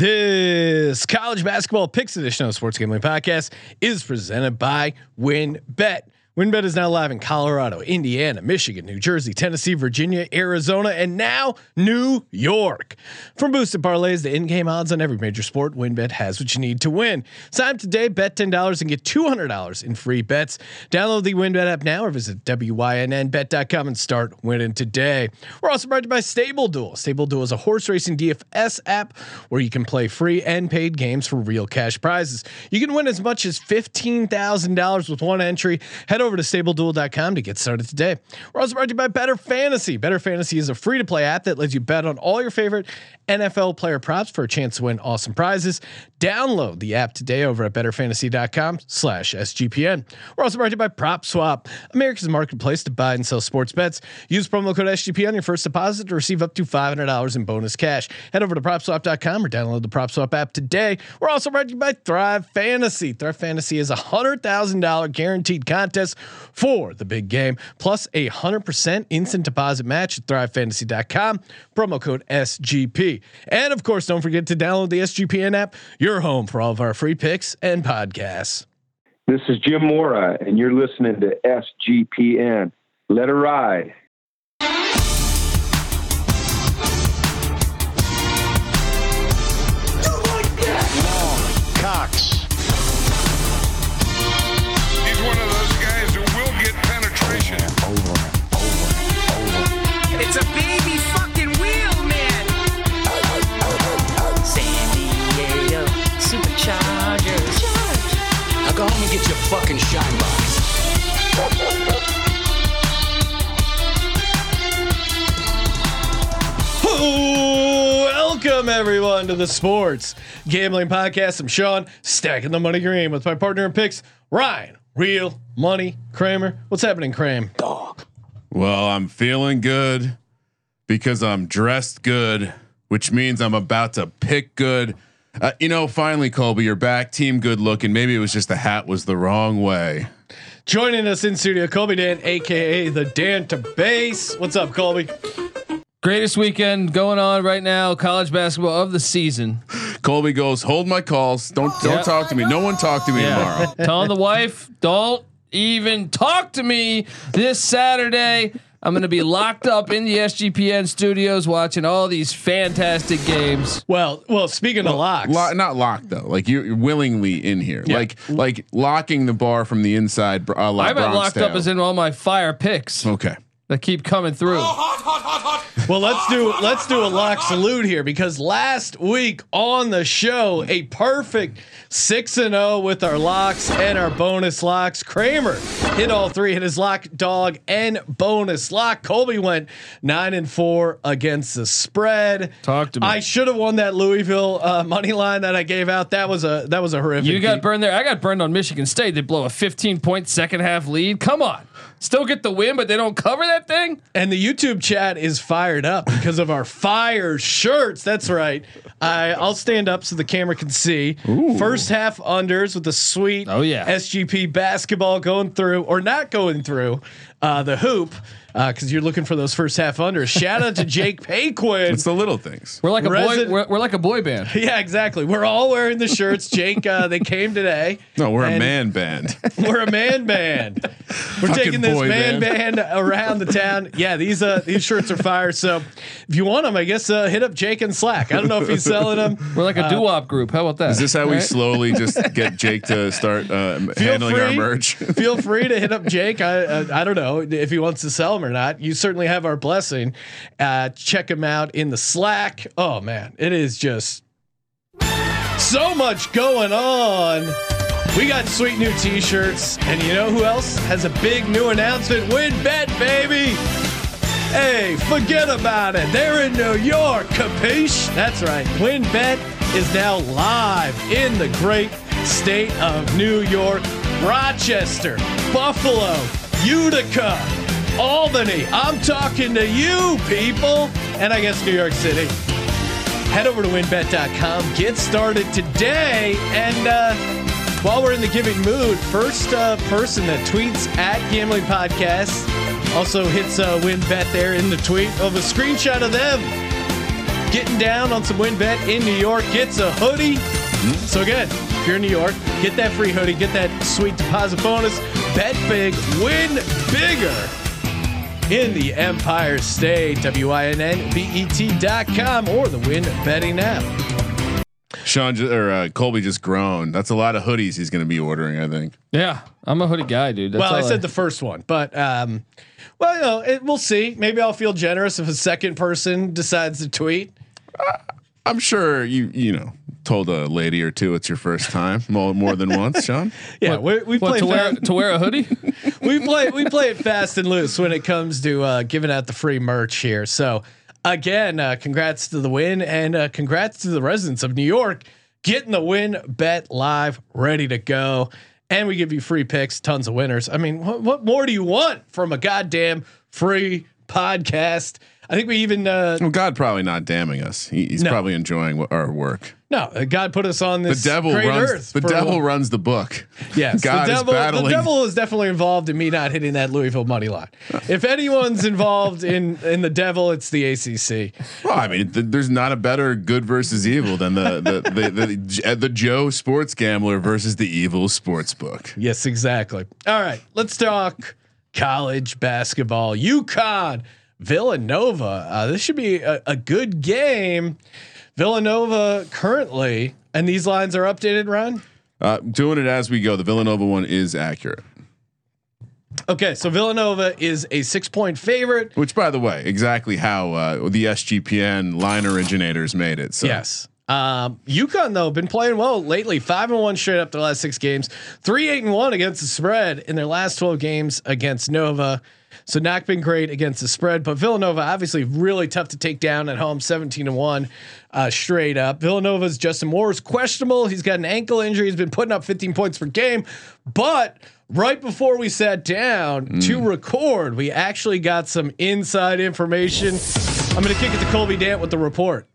This college basketball picks edition of Sports Gambling Podcast is presented by WynnBET. WynnBET is now live in Colorado, Indiana, Michigan, New Jersey, Tennessee, Virginia, Arizona, and now New York. From boosted parlays to in-game odds on every major sport, WynnBET has what you need to win. Sign up today, bet ten dollars and get two hundred dollars in free bets. Download the WynnBET app now or visit wynnbet.com and start winning today. We're also brought to you by Stable Duel. Stable Duel is a horse racing DFS app where you can play free and paid games for real cash prizes. You can win as much as fifteen thousand dollars with one entry. Head over to stableduel.com to get started today. We're also brought to you by Better Fantasy. Better Fantasy is a free to play app that lets you bet on all your favorite NFL player props for a chance to win awesome prizes. Download the app today over at betterfantasy.com slash SGPN. We're also brought to you by PropSwap, America's marketplace to buy and sell sports bets. Use promo code SGP on your first deposit to receive up to $500 in bonus cash. Head over to propswap.com or download the PropSwap app today. We're also brought to you by Thrive Fantasy. Thrive Fantasy is a $100,000 guaranteed contest for the big game, plus a 100% instant deposit match at thrivefantasy.com. Promo code SGP. And of course, don't forget to download the SGPN app, your home for all of our free picks and podcasts. This is Jim Mora, and you're listening to SGPN. Let it ride. The Sports Gambling Podcast. I'm Sean, stacking the money green with my partner in picks, Ryan. Real money, Kramer. What's happening, Cram? Well, I'm feeling good because I'm dressed good, which means I'm about to pick good. Uh, you know, finally, Colby, you're back. Team good looking. Maybe it was just the hat was the wrong way. Joining us in studio, Colby Dant, aka the Dan to base. What's up, Colby? Greatest weekend going on right now, college basketball of the season. Colby goes, hold my calls. Don't don't Yeah. talk to me. No one talk to me tomorrow. Telling the wife, don't even talk to me this Saturday. I'm going to be locked up in the SGPN studios watching all these fantastic games. Well, well, speaking of locks, Lo- not locked though. Like you're you're willingly in here. Yeah. Like like locking the bar from the inside. Uh, I've been Bronx locked up style. as in all my fire picks Okay. That keep coming through. Well, let's do let's do a lock salute here because last week on the show, a perfect six and zero with our locks and our bonus locks. Kramer hit all three, hit his lock, dog, and bonus lock. Colby went nine and four against the spread. Talk to me. I should have won that Louisville uh, money line that I gave out. That was a that was a horrific. You got beat. burned there. I got burned on Michigan State. They blow a 15 point second half lead. Come on. Still get the win, but they don't cover that thing. And the YouTube chat is fired up because of our fire shirts. That's right. I, I'll stand up so the camera can see. First half unders with the sweet Oh, yeah. SGP basketball going through or not going through uh, the hoop because you're looking for those first half unders. Shout out to Jake Payquin. It's the little things. We're like a boy. We're, we're like a boy band. yeah, exactly. We're all wearing the shirts. Jake, uh, they came today. No, we're a man band. We're a man band. We're Fucking taking this man band. band. around the town. Yeah, these uh these shirts are fire. So if you want them, I guess uh, hit up Jake and Slack. I don't know if he's selling them. We're like a doo wop group. How about that? Is this how we slowly just get Jake to start uh, handling our merch? Feel free to hit up Jake. I, I I don't know if he wants to sell them or not. You certainly have our blessing. Uh, check him out in the Slack. Oh man, it is just so much going on. We got sweet new T-shirts, and you know who else has a big new announcement? Win bet, baby. Hey, forget about it. They're in New York, capiche? That's right. WynnBET is now live in the great state of New York, Rochester, Buffalo, Utica, Albany. I'm talking to you, people. And I guess New York City. Head over to wynnbet.com, get started today, and uh, while we're in the giving mood, first uh, person that tweets at Gambling Podcast also hits uh, WynnBET there in the tweet of a screenshot of them getting down on some WynnBET in New York gets a hoodie. So again, if you're in New York, get that free hoodie, get that sweet deposit bonus, bet big, win bigger in the Empire State. W-I-N-N-B-E-T dot com or the Win Betting app. Sean ju- or uh, Colby just groaned. That's a lot of hoodies he's going to be ordering. I think. Yeah, I'm a hoodie guy, dude. That's well, I all said the first one, but um, well, you know, it, we'll see. Maybe I'll feel generous if a second person decides to tweet. I'm sure you you know told a lady or two it's your first time more, more than once, Sean. Yeah, we, we what, play to wear to wear a hoodie. we play we play it fast and loose when it comes to uh, giving out the free merch here. So again, uh, congrats to the win and uh, congrats to the residents of New York getting the WynnBET live ready to go. And we give you free picks, tons of winners. I mean, what, what more do you want from a goddamn free podcast? I think we even uh, Well, God probably not damning us. He, he's No. probably enjoying what, our work. no. uh, God put us on The this devil great runs. earth. The devil runs the book. Yes, God the is devil. battling. The devil is definitely involved in me not hitting that Louisville money line. If anyone's involved in in the devil, it's the ACC. Well, I mean, th- there's not a better good versus evil than the the the, the, the, the Joe sports gambler versus the evil sports book. Yes, exactly. All right, let's talk college basketball. UConn, Villanova. Uh, this should be a, a good game. Villanova currently, and these lines are updated. Ron. Uh, doing it as we go. The Villanova one is accurate. Okay, so Villanova is a six point favorite. Which, by the way, exactly how uh, the SGPN line originators made it. So. Yes. Um, UConn though been playing well lately. Five and one straight up their last six games. Three eight and one against the spread in their last twelve games against Nova. So not been great against the spread, but Villanova obviously really tough to take down at home. Seventeen to one uh, straight up. Villanova's Justin Moore is questionable. He's got an ankle injury. He's been putting up fifteen points per game, but. Right before we sat down to record, we actually got some inside information. I'm going to kick it to Colby Dant with the report.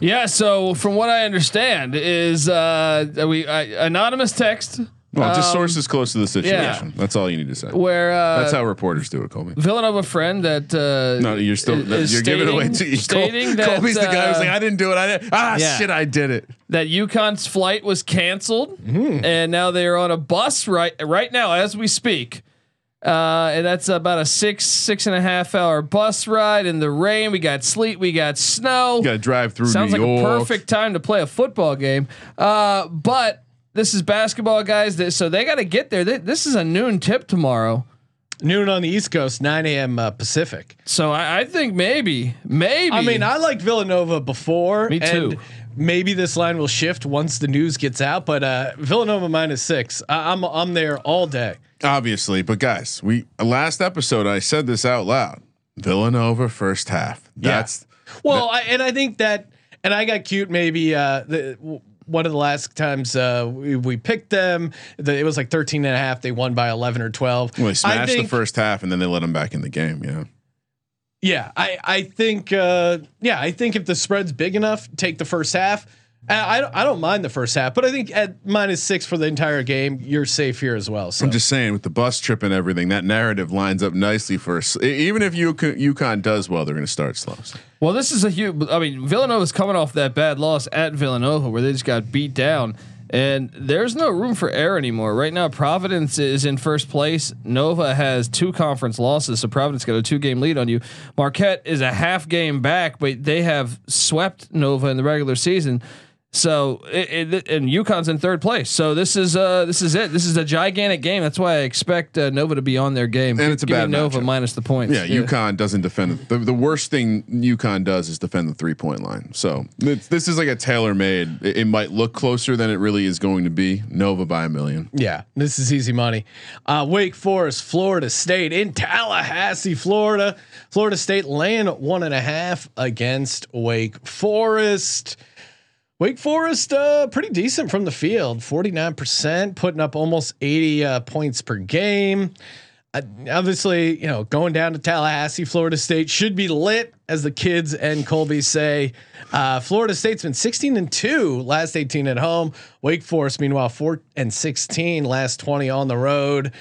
Yeah. So from what I understand is uh, we uh, anonymous text Well, just Um, sources close to the situation. That's all you need to say. where uh, That's how reporters do it, Colby. Villanova friend that uh, No, you're still you're giving away to stating- you. stating that, Colby's the guy who's uh, like, I didn't do it. I didn't. Ah, Yeah. shit, I did it. that UConn's flight was canceled, Hmm. and now they are on a bus right right now as we speak. Uh, and that's about a six six and a half hour bus ride in the rain. We got sleet, we got snow. Got to drive through Sounds New like York. a perfect time to play a football game. Uh, but this is basketball, guys. So they got to get there. This is a noon tip tomorrow. Noon on the East Coast, 9 a.m. Uh, Pacific. So I, I think maybe, maybe. I mean, I liked Villanova before. Me too. And maybe this line will shift once the news gets out, but uh, Villanova minus six. I, I'm I'm there all day. Obviously, but guys, we last episode I said this out loud. Villanova first half. That's Well, I, and I think that, and I got cute. Maybe uh, the w- one of the last times uh, we, we picked them, the, it was like 13 and a half. They won by 11 or 12. well, they I smashed the first half and then they let them back in the game. Yeah. Yeah, I I think uh, yeah, I think if the spread's big enough, take the first half. Uh, I, I don't- mind the first half, but I think at minus six for the entire game, you're safe here as well. So I'm just saying, with the bus trip and everything, that narrative lines up nicely for us. Even if UK, UConn does well, they're going to start slow. Well, this is a huge. I mean, Villanova's coming off that bad loss at Villanova where they just got beat down, and there's no room for error anymore. Right now, Providence is in first place. Nova has two conference losses, so Providence got a two game lead on you. Marquette is a half game back, but they have swept Nova in the regular season. So it, it, and UConn's in third place. So this is uh this is it. This is a gigantic game. That's why I expect uh, Nova to be on their game. And it's a Give bad Nova matchup. minus the points. Yeah, UConn doesn't defend the, the worst thing UConn does is defend the three point line. So it's, this is like a tailor made. It, it might look closer than it really is going to be. Nova by a million. yeah, this is easy money. Uh, Wake Forest, Florida State in Tallahassee, Florida. Florida State laying one and a half against Wake Forest. Wake Forest, uh, pretty decent from the field, 49%, putting up almost 80 uh, points per game. Obviously, you know, going down to Tallahassee, Florida State should be lit, as the kids and Colby say. Uh, Florida State's been 16 and two, last 18 at home. Wake Forest, meanwhile, four and 16, last 20 on the road.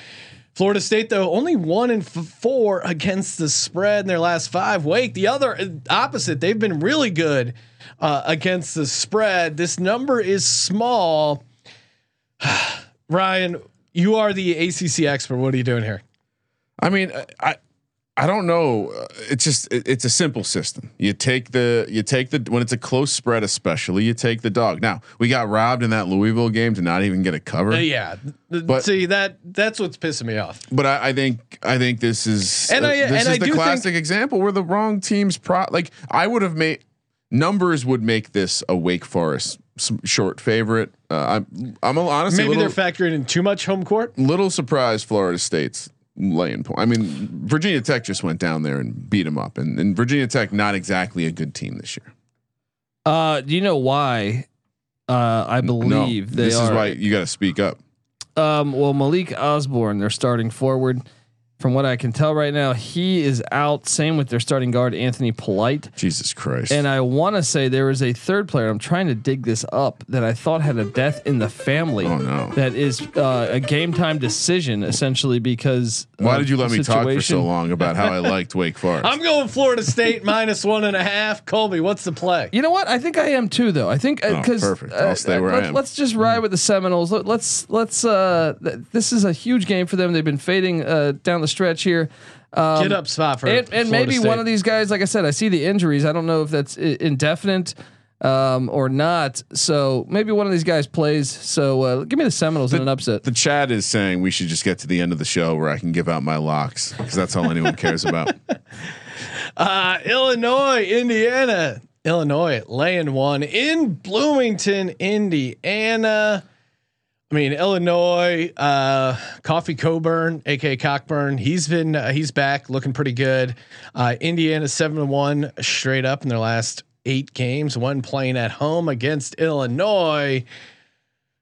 Florida State though only one and f- four against the spread in their last five. Wake the other uh, opposite. They've been really good uh, against the spread. This number is small. Ryan, you are the ACC expert. What are you doing here? I mean, I I don't know. Uh, It's just it, it's a simple system. You take the you take the when it's a close spread, especially you take the dog. Now we got robbed in that Louisville game to not even get a cover. Uh, yeah, But- see that that's what's pissing me off. But I, I think I think this is And uh, I- this and is I the classic example where the wrong team's pro like I would have made numbers would make this a Wake Forest short favorite. Uh, I'm I'm honestly Maybe little, they're factoring in too much home court. little surprise, Florida State's laying point. I mean Virginia Tech just went down there and beat them up, and, and Virginia Tech not exactly a good team this year. Uh, do you know why? Uh, I believe no, they this are. is why you got to speak up. Um, well, Malik Osborne, their starting forward. From what I can tell right now, he is out. Same with their starting guard Anthony Polite. Jesus Christ! And I want to say there is a third player. I'm trying to dig this up that I thought had a death in the family. Oh, no. That is uh, a game time decision essentially because. why did you let the me talk for so long about how I liked Wake Forest? I'm going Florida State minus one and a half. Colby, what's the play? You know what? I think I am too, though. I think Oh, because perfect. I'll stay where I let, am. Let's just ride with the Seminoles. Let, let's let's. Uh, th- this is a huge game for them. They've been fading uh, down the stretch here. Um, Get up spot for and, and maybe State. one of these guys, like I said, I see the injuries. I don't know if that's indefinite um, or not. So maybe one of these guys plays. So uh, give me the Seminoles in an upset. The chat is saying we should just get to the end of the show where I can give out my locks because that's all anyone cares about. Uh, Illinois, Indiana. Illinois laying one in Bloomington, Indiana. I mean, Illinois, uh, Kofi Coburn, aka Cockburn, he's been uh, he's back, looking pretty good. Uh, Indiana seven one straight up in their last eight games. One playing at home against Illinois.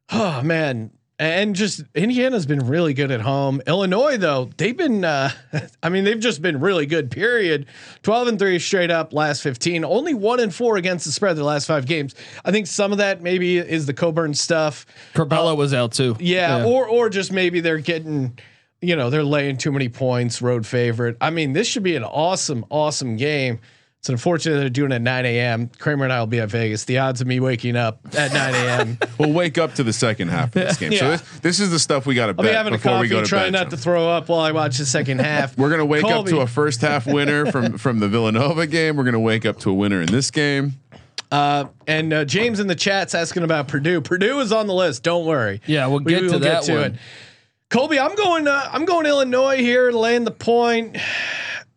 Oh man, and just Indiana's been really good at home. Illinois though, they've been uh I mean they've just been really good period. 12 and 3 straight up last 15. Only 1 and 4 against the spread the last 5 games. I think some of that maybe is the Coburn stuff. Curbelo was out too. Yeah, or or just maybe they're getting you know, they're laying too many points, road favorite. I mean, this should be an awesome awesome game. It's unfortunate they're doing it at 9 a.m. Kramer and I will be at Vegas. The odds of me waking up at 9 a.m. we'll wake up to the second half of this game. So this, this is the stuff we got to I'll be bet having a before we coffee, go to trying bed. not to throw up while I watch the second half. We're gonna wake Colby. up to a first half winner from from the Villanova game. We're gonna wake up to a winner in this game. Uh, and uh, James in the chat's asking about Purdue. Purdue is on the list. Don't worry. Yeah, we'll We get to will that one. Colby, I'm going. Uh, I'm going Illinois here, laying the point.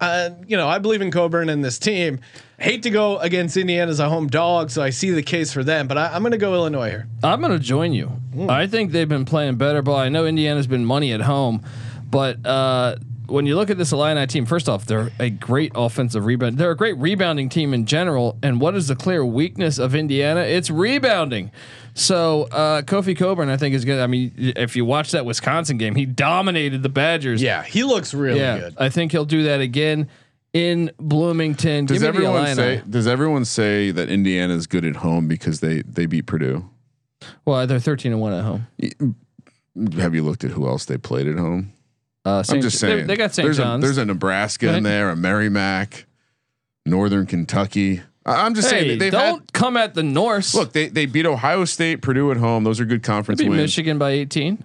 Uh, you know, I believe in Coburn and this team. Hate to go against Indiana as a home dog, so I see the case for them. But I, I'm going to go Illinois here. I'm going to join you. Hmm. I think they've been playing better ball. I know Indiana's been money at home, but uh, when you look at this Illini team, first off, they're a great offensive rebound. They're a great rebounding team in general. And what is the clear weakness of Indiana? It's rebounding. So uh, Kofi Coburn, I think, is good. I mean, if you watch that Wisconsin game, he dominated the Badgers. Yeah, he looks really yeah. good. I think he'll do that again in Bloomington. Does Give me the everyone say? Does everyone say that Indiana is good at home because they they beat Purdue? Well, they're 13 and one at home. Have you looked at who else they played at home? Uh, I'm just saying. They, got St. there's John's. A, there's a Nebraska in there, a Merrimack, Northern Kentucky. I'm just hey, saying they've don't had. come at the Norse. Look, they they beat Ohio State, Purdue at home. Those are good conference beat wins. Michigan by 18.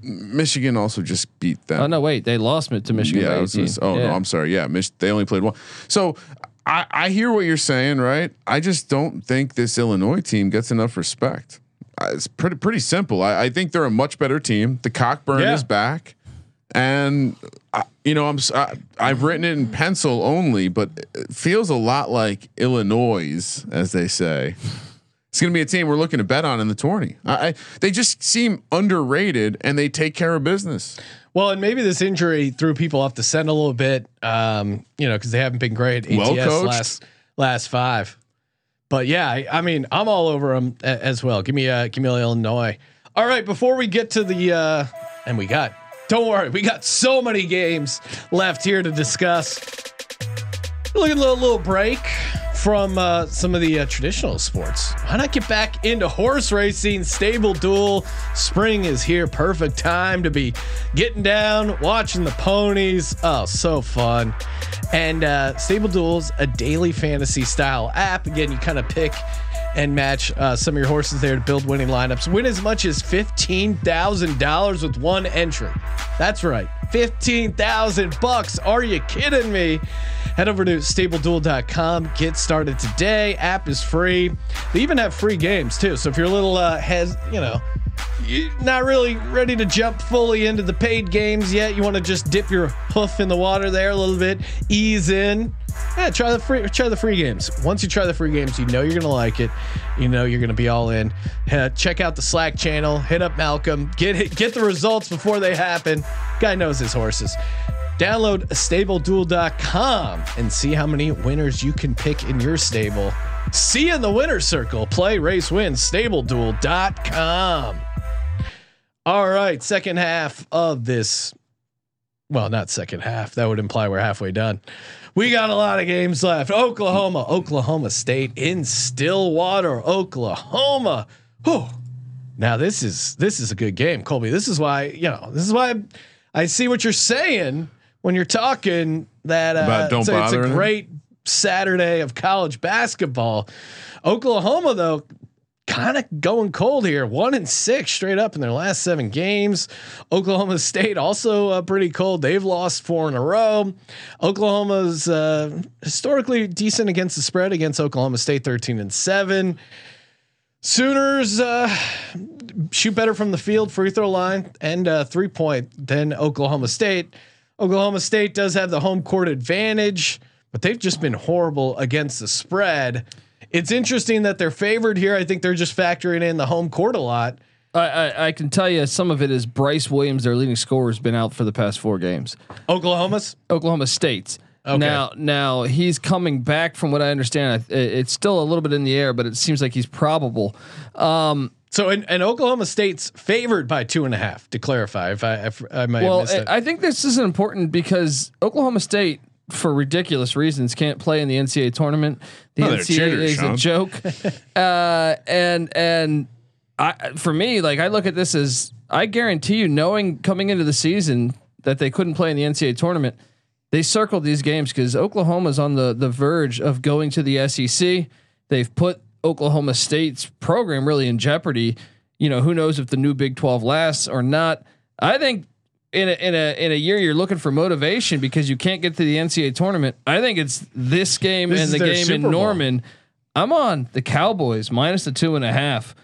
Michigan also just beat them. Oh no, wait, they lost to Michigan yeah, by I was 18. gonna oh Yeah. no, I'm sorry. Yeah, Mich- they only played one. So I, I hear what you're saying, right? I just don't think this Illinois team gets enough respect. Uh, It's pretty pretty simple. I, I think they're a much better team. The Cockburn Yeah. is back, and I, you know I'm s- I, I've written it in pencil only, but it feels a lot like Illinois, as they say. It's going to be a team we're looking to bet on in the tourney. I, I, they just seem underrated, and they take care of business. Well, and maybe this injury threw people off the scent a little bit. Um, you know, because they haven't been great ATS Well coached. last last five. But yeah, I, I mean, I'm all over them a, as well. Give me uh, give me Illinois. All right, before we get to the uh, and we got. Don't worry, we got so many games left here to discuss. Look at a little, little break from uh, some of the uh, traditional sports. Why not get back into horse racing? Stable Duel. Spring is here. Perfect time to be getting down, watching the ponies. Oh, so fun. And uh, Stable Duel's a daily fantasy style app. Again, you kind of pick and match uh, some of your horses there to build winning lineups. Win as much as $15,000 with one entry. That's right. 15,000 bucks. Are you kidding me? Head over to stableduel.com. Get started today. App is free. They even have free games too. So if you're a little uh has, you know, you're not really ready to jump fully into the paid games yet, you want to just dip your hoof in the water there a little bit, ease in. Yeah, try the free try the free games. Once you try the free games, you know you're gonna like it. You know you're gonna be all in. Uh, check out the Slack channel. Hit up Malcolm. Get get the results before they happen. Guy knows his horses. Download stableduel.com and see how many winners you can pick in your stable. See you in the winner circle. Play, race, win. Stableduel.com. All right, second half of this. Well, not second half. That would imply we're halfway done. We got a lot of games left. Oklahoma, Oklahoma State in Stillwater, Oklahoma. Whew. Now this is this is a good game, Colby. This is why you know this is why I see what you're saying when you're talking that uh, About don't it's, a- it's bother a great Saturday of college basketball. Oklahoma though, kind of going cold here. One and six straight up in their last seven games. Oklahoma State also uh, pretty cold. They've lost four in a row. Oklahoma's uh, historically decent against the spread against Oklahoma State, thirteen and seven. Sooners uh, shoot better from the field, free throw line, and uh, three point than Oklahoma State. Oklahoma State does have the home court advantage, but they've just been horrible against the spread. It's interesting that they're favored here. I think they're just factoring in the home court a lot. I, I I can tell you some of it is Bryce Williams, their leading scorer, has been out for the past four games. Oklahoma's Oklahoma State's. Okay. Now, now he's coming back from what I understand. It's still a little bit in the air, but it seems like he's probable. Um, so and, and Oklahoma State's favored by two and a half. To clarify, if I if I might well, have missed it. I I think this is important because Oklahoma State, for ridiculous reasons, can't play in the NCAA tournament. The Oh, NCAA cheaters, is a joke, uh, and and I for me, like I look at this as I guarantee you, knowing coming into the season that they couldn't play in the NCAA tournament, they circled these games because Oklahoma's on the the verge of going to the SEC. They've put Oklahoma State's program really in jeopardy. You know, who knows if the new Big 12 lasts or not. I think in a in a in a year you're looking for motivation because you can't get to the NCAA tournament. I think it's this game This and the their game in Super Bowl. Norman. I'm on the Cowboys minus the two and a half.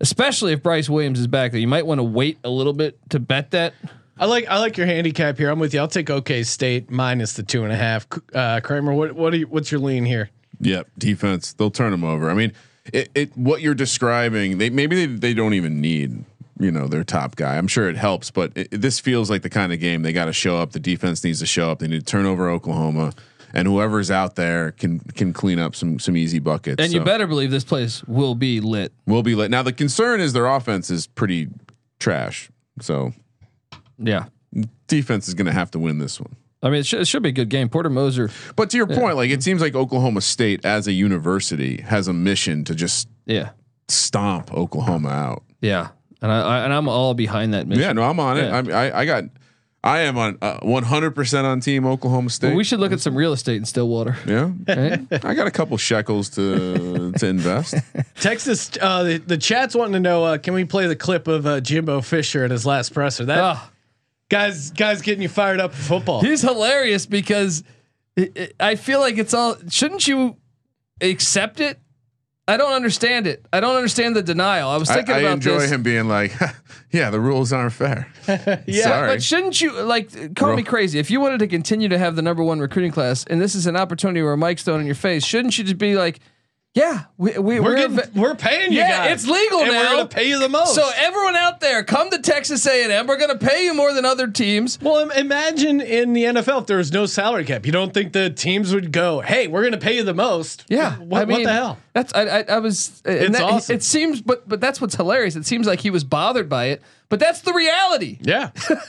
Especially if Bryce Williams is back there. You might want to wait a little bit to bet that. I like I like your handicap here. I'm with you. I'll take OK State minus the two and a half. Uh, Kramer, what what are you, what's your lean here? Yep, defense. They'll turn them over. I mean, it, it what you're describing. They maybe they, they don't even need you know their top guy. I'm sure it helps, but it, this feels like the kind of game they got to show up. The defense needs to show up. They need to turn over Oklahoma, and whoever's out there can can clean up some some easy buckets. And you better believe this place will be lit. we'll be lit. Now the concern is their offense is pretty trash. So Yeah. defense is going to have to win this one. I mean, it, should it should be a good game. Porter Moser. But to your point, like it seems like Oklahoma State as a university has a mission to just Yeah. stomp Oklahoma out. Yeah. And I, I and I'm all behind that mission. Yeah, no, I'm on it. Yeah. I'm, I I got, I am on uh, 100 percent on team Oklahoma State. Well, we should look at some real estate in Stillwater. yeah, Right? I got a couple shekels to to invest. Texas, uh, the, the chat's wanting to know, uh, can we play the clip of uh, Jimbo Fisher at his last presser? That Ah, guys, guys getting you fired up for football. he's hilarious because it, it- I feel like it's all. Shouldn't you accept it? I don't understand it. I don't understand the denial. I was I, thinking I about enjoy this. him being like, yeah, the rules aren't fair. Yeah, Sorry. But shouldn't you like call me crazy? If you wanted to continue to have the number one recruiting class, and this is an opportunity where Mike's thrown in your face, shouldn't you just be like, "Yeah, we, we we're we're getting, we're paying you Yeah, guys. it's legal and now. We're gonna pay you the most. So everyone out there, come to Texas A&M. We're going to pay you more than other teams. well, imagine in the NFL if there was no salary cap. You don't think the teams would go, "Hey, we're gonna pay you the most"? Yeah, What, I what the hell? That's I I, I was. It's that- awesome. It seems, but but that's what's hilarious. It seems like he was bothered by it, But that's the reality. Yeah.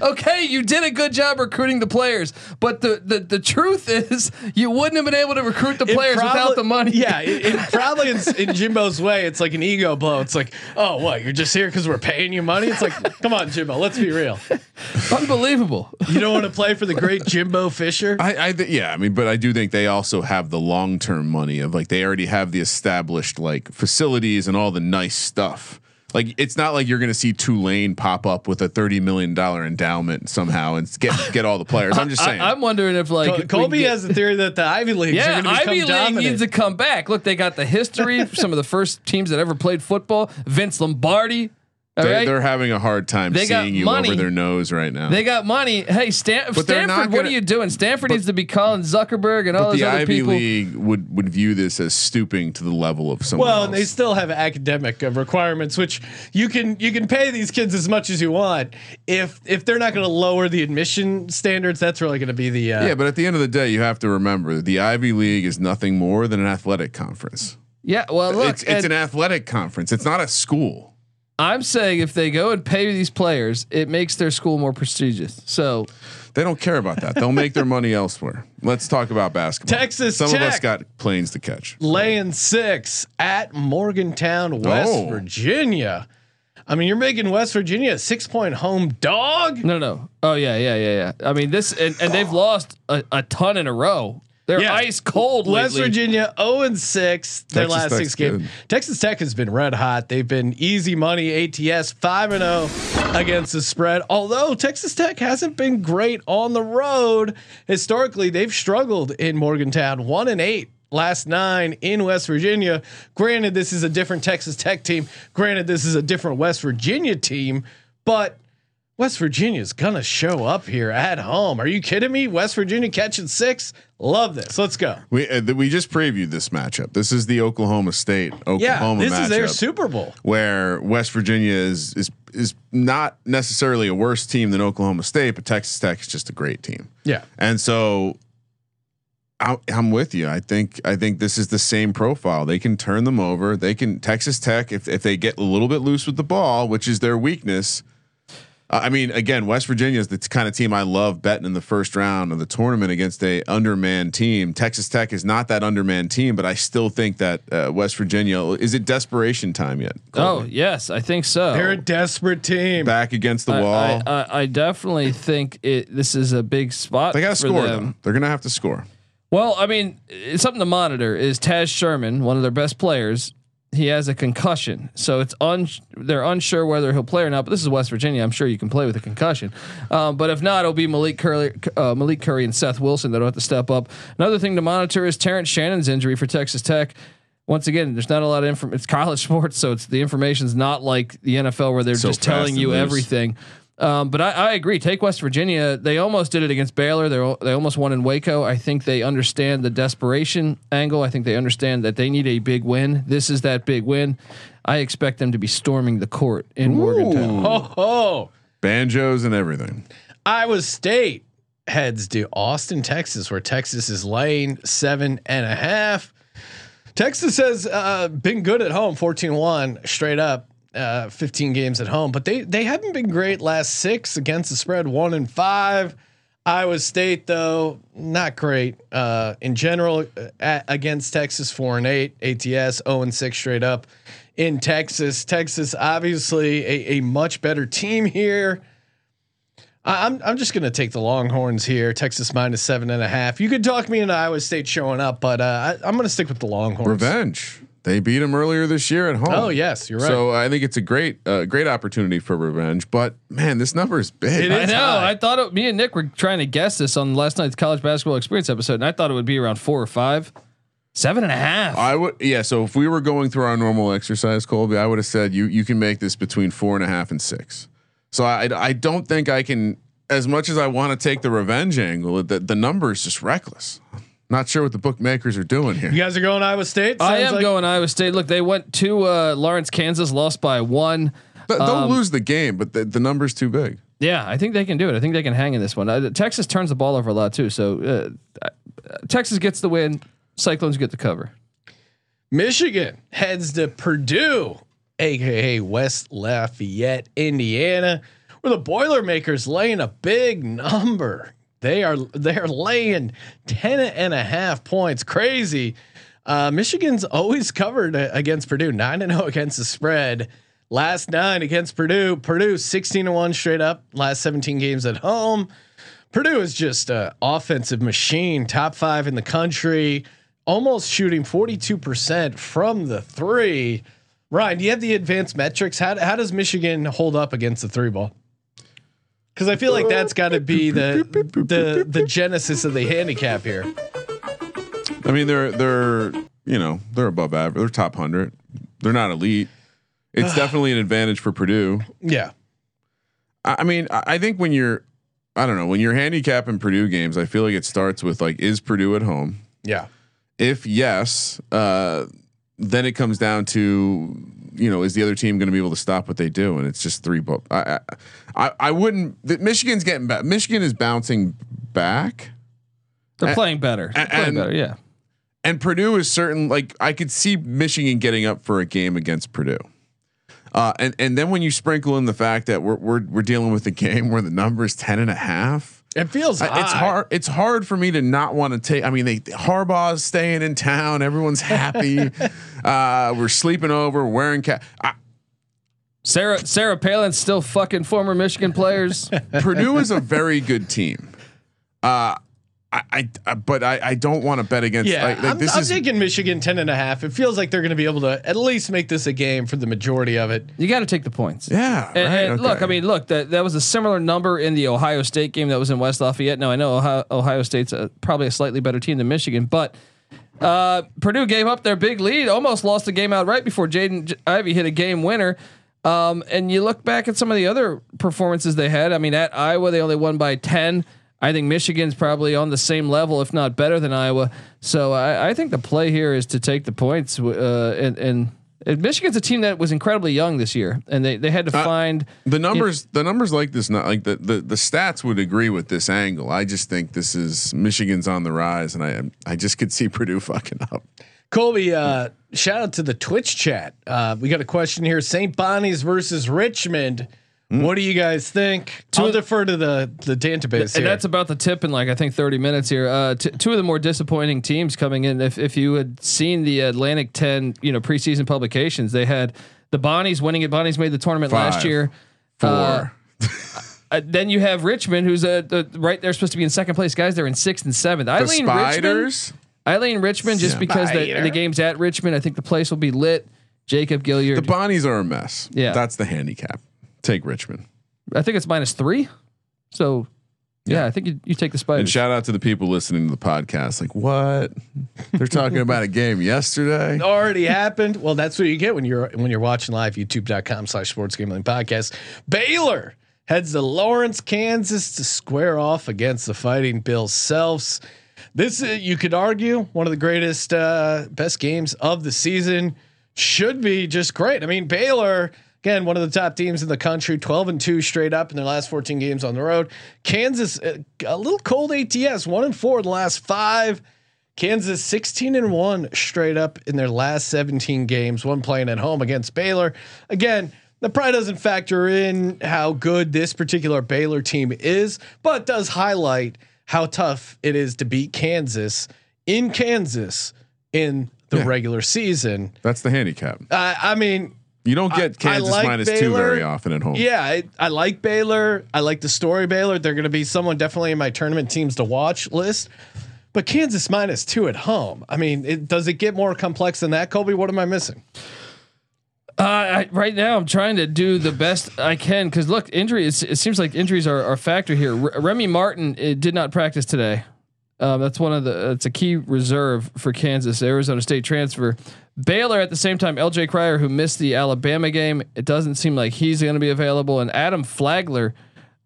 Okay, you did a good job recruiting the players, but the the, the truth is you wouldn't have been able to recruit the It players probably- without the money. Yeah, it, it probably in, in Jimbo's way, it's like an ego blow. It's like, oh, what? You're just here because we're paying you money? It's like, come on, Jimbo, let's be real. unbelievable. You don't want to play for the great Jimbo Fisher? I, I th- yeah, I mean, but I do think they also have the long term money of like they already have the established like facilities and all the nice stuff. Like it's not like you're going to see Tulane pop up with a thirty million dollar endowment somehow and get get all the players. I'm just saying. I, am wondering if like Col- Colby get- has a theory that the Ivy Leagues are Yeah, going Ivy League dominant. needs to come back. Look, they got the history. some of the first teams that ever played football. Vince Lombardi. All they, right? They're having a hard time They seeing you money. over their nose right now. They got money. Hey, Stan- But they're not Stanford, what gonna- are you doing? Stanford needs to be calling Zuckerberg and all but those the other Ivy people. League would would view this as stooping to the level of someone well, else. and they still have academic uh, requirements, which you can you can pay these kids as much as you want. If if they're not going to lower the admission standards, that's really going to be the uh, yeah, but at the end of the day, you have to remember the Ivy League is nothing more than an athletic conference. Yeah, well, look, it's it's an athletic conference. It's not a school. I'm saying if they go and pay these players, it makes their school more prestigious. So They don't care about that. They'll make their money elsewhere. Let's talk about basketball. Texas Some of us got planes to catch. laying six at Morgantown, West Oh. Virginia. I mean, you're making West Virginia a six point home dog. no, no. Oh yeah, yeah, yeah, yeah. I mean this, and, and they've lost a, a ton in a row. They're Yeah. ice cold. West lately. Virginia 0 and 6 their Texas last Tech's six games. Texas Tech has been red hot. They've been easy money ATS 5 and 0 against the spread. Although Texas Tech hasn't been great on the road, historically they've struggled in Morgantown 1 and 8 last 9 in West Virginia. Granted this is a different Texas Tech team. Granted this is a different West Virginia team, but West Virginia's gonna show up here at home. Are you kidding me? West Virginia catching six. Love this. Let's go. We uh, th- we just previewed this matchup. This is the Oklahoma State Yeah, Oklahoma this matchup is their Super Bowl. where West Virginia is is is not necessarily a worse team than Oklahoma State, but Texas Tech is just a great team. Yeah. And so I, I'm with you. I think I think this is the same profile. They can turn them over. They can Texas Tech if if they get a little bit loose with the ball, which is their weakness. Uh, I mean, again, West Virginia is the kind of team I love betting in the first round of the tournament against a undermanned team. Texas Tech is not that undermanned team, but I still think that uh, West Virginia is it desperation time yet? Oh Colby? yes, I think so. They're a desperate team. back against the I, wall. I, I, I definitely think it. This is a big spot. they got to score. them. Though. They're gonna have to score. Well, I mean, it's something to monitor. Is Taz Sherman one of their best players? He has a concussion, so it's un. They're unsure whether he'll play or not. But this is West Virginia. I'm sure you can play with a concussion. Um, but if not, it'll be Malik Curry, uh, Malik Curry and Seth Wilson that'll have to step up. Another thing to monitor is Terrence Shannon's injury for Texas Tech. Once again, there's not a lot of information. It's college sports, so it's the information's not like the NFL where they're So just telling you loose. everything. Um, but I, I agree. Take West Virginia. They almost did it against Baylor. They they almost won in Waco. I think they understand the desperation angle. I think they understand that they need a big win. This is that big win. I expect them to be storming the court in Morgantown. Oh, oh, Banjos and everything. Iowa State heads to Austin, Texas, where Texas is laying seven and a half. Texas has uh, been good at home, 14-1 straight up, uh, 15 games at home, but they they haven't been great last six against the spread, one and five. Iowa State though not great uh, in general uh, at, against Texas, four and eight ATS, zero and six straight up in Texas. Texas obviously a, a much better team here. I'm I'm just gonna take the Longhorns here. Texas minus seven and a half. You could talk me into Iowa State showing up, but uh, I, I'm gonna stick with the Longhorns. Revenge. They beat them earlier this year at home. Oh yes, you're right. So I think it's a great, uh, great opportunity for revenge. But man, this number is big. It I know. high. I thought it, me and Nick were trying to guess this on last night's college basketball experience episode, and I thought it would be around four or five, seven and a half. I would, yeah. So if we were going through our normal exercise, Colby, I would have said you you can make this between four and a half and six. So I I don't think I can. As much as I want to take the revenge angle, the the number is just reckless. Not sure what the bookmakers are doing here. you guys are going Iowa State. I am like- going Iowa State. Look, they went to uh, Lawrence, Kansas, lost by one. Th- They'll Um, lose the game, but the, the number's too big. Yeah, I think they can do it. I think they can hang in this one. Uh, Texas turns the ball over a lot too, so uh, uh, Texas gets the win. Cyclones get the cover. Michigan heads to Purdue aka West Lafayette, Indiana, where the Boilermakers laying a big number. They are they're laying 10 and a half points. Crazy. Uh, Michigan's always covered uh, against Purdue, 9 and 0 against the spread. Last nine against Purdue. Purdue 16 to 1 straight up. Last 17 games at home. Purdue is just an offensive machine, top five in the country, almost shooting 42% from the three. Ryan, do you have the advanced metrics? How, how does Michigan hold up against the three ball? Because I feel like that's got to be the the the genesis of the handicap here. I mean, they're they're you know they're above average. They're top hundred. They're not elite. It's definitely an advantage for Purdue. Yeah, I, I mean, I, I think when you're, I don't know, when you're handicapping Purdue games, I feel like it starts with like, is Purdue at home? yeah. If yes, uh, then it comes down to you know is the other team going to be able to stop what they do? And it's just three. Bo- I, I I wouldn't. The, Michigan's getting back. Michigan is bouncing back. They're And- playing better. They're playing better. Yeah. And Purdue is certain. Like I could see Michigan getting up for a game against Purdue. Uh, and and then when you sprinkle in the fact that we're we're we're dealing with a game where the number is ten and a half. It feels I- It's hard. It's hard for me to not want to take. I mean, they Harbaugh's staying in town. Everyone's happy. uh, we're sleeping over. Wearing cap. I, Sarah Sarah Palin's still fucking former Michigan players. Purdue is a very good team. Uh, I, I, I but I, I don't want to bet against. Yeah, like, like I'm, this I'm is taking Michigan 10 and a half. It feels like they're going to be able to at least make this a game for the majority of it. You got to take the points. yeah. And, right, and look. I mean, look that that was a similar number in the Ohio State game that was in West Lafayette. Now I know Ohio, Ohio State's a, probably a slightly better team than Michigan, but uh, Purdue gave up their big lead, almost lost the game out right before Jaden J- Ivey hit a game winner. Um, and you look back at some of the other performances they had. I mean, at Iowa they only won by ten. I think Michigan's probably on the same level, if not better than Iowa. So I, I think the play here is to take the points. Uh, and, and and Michigan's a team that was incredibly young this year, and they, they had to Uh, find the numbers, the numbers like this, not like the, the the stats would agree with this angle. I just think this is Michigan's on the rise, and I I just could see Purdue fucking up. Colby, uh, shout out to the Twitch chat. Uh, we got a question here: St. Bonnie's versus Richmond. Hmm. What do you guys think? I'll defer to the the database and here. that's about the tip in like I think 30 minutes here. Uh, t- two of the more disappointing teams coming in. If if you had seen the Atlantic 10, you know, preseason publications, they had the Bonnies winning it. Bonnies made the tournament last year. Four. Uh, uh, then you have Richmond, who's a, the right there, supposed to be in second place. Guys, they're in sixth and seventh. the Eileen Richmond, Eileen Richmond, just Yeah. because the, the game's at Richmond, I think the place will be lit. Jacob Gilyard, The Bonnies are a mess. Yeah. that's the handicap. Take Richmond. I think it's minus three. So, yeah, I think you, you take the spider. And shout out to the people listening to the podcast. Like, what? They're talking about a game yesterday. already happened. Well, that's what you get when you're when you're watching live. YouTube.com slash sports gambling podcast. Baylor heads to Lawrence, Kansas to square off against the Fighting Bill Selfs. This uh, you could argue one of the greatest, uh, best games of the season. Should be just great. I mean, Baylor again, one of the top teams in the country, twelve and two straight up in their last fourteen games on the road. Kansas uh, a little cold ATS, one and four in the last five. Kansas 16 and 1 straight up in their last 17 games, one playing at home against Baylor. Again, that probably doesn't factor in how good this particular Baylor team is, but does highlight how tough it is to beat Kansas in Kansas in the Yeah. regular season. That's the handicap. Uh, I mean, You don't get I Kansas like minus two Baylor. very often at home. yeah, I, I like Baylor. I like the story Baylor. They're going to be someone definitely in my tournament teams to watch list. But Kansas minus two at home. I mean, it, does it get more complex than that, Colby? What am I missing? Uh, I, right now, I'm trying to do the best I can because look, injuries. It seems like injuries are, are a factor here. R- Remy Martin uh, did not practice today. Um, that's one of the. It's a key reserve for Kansas, Arizona State transfer. Baylor at the same time. L.J. Cryer, who missed the Alabama game, it doesn't seem like he's going to be available, and Adam Flagler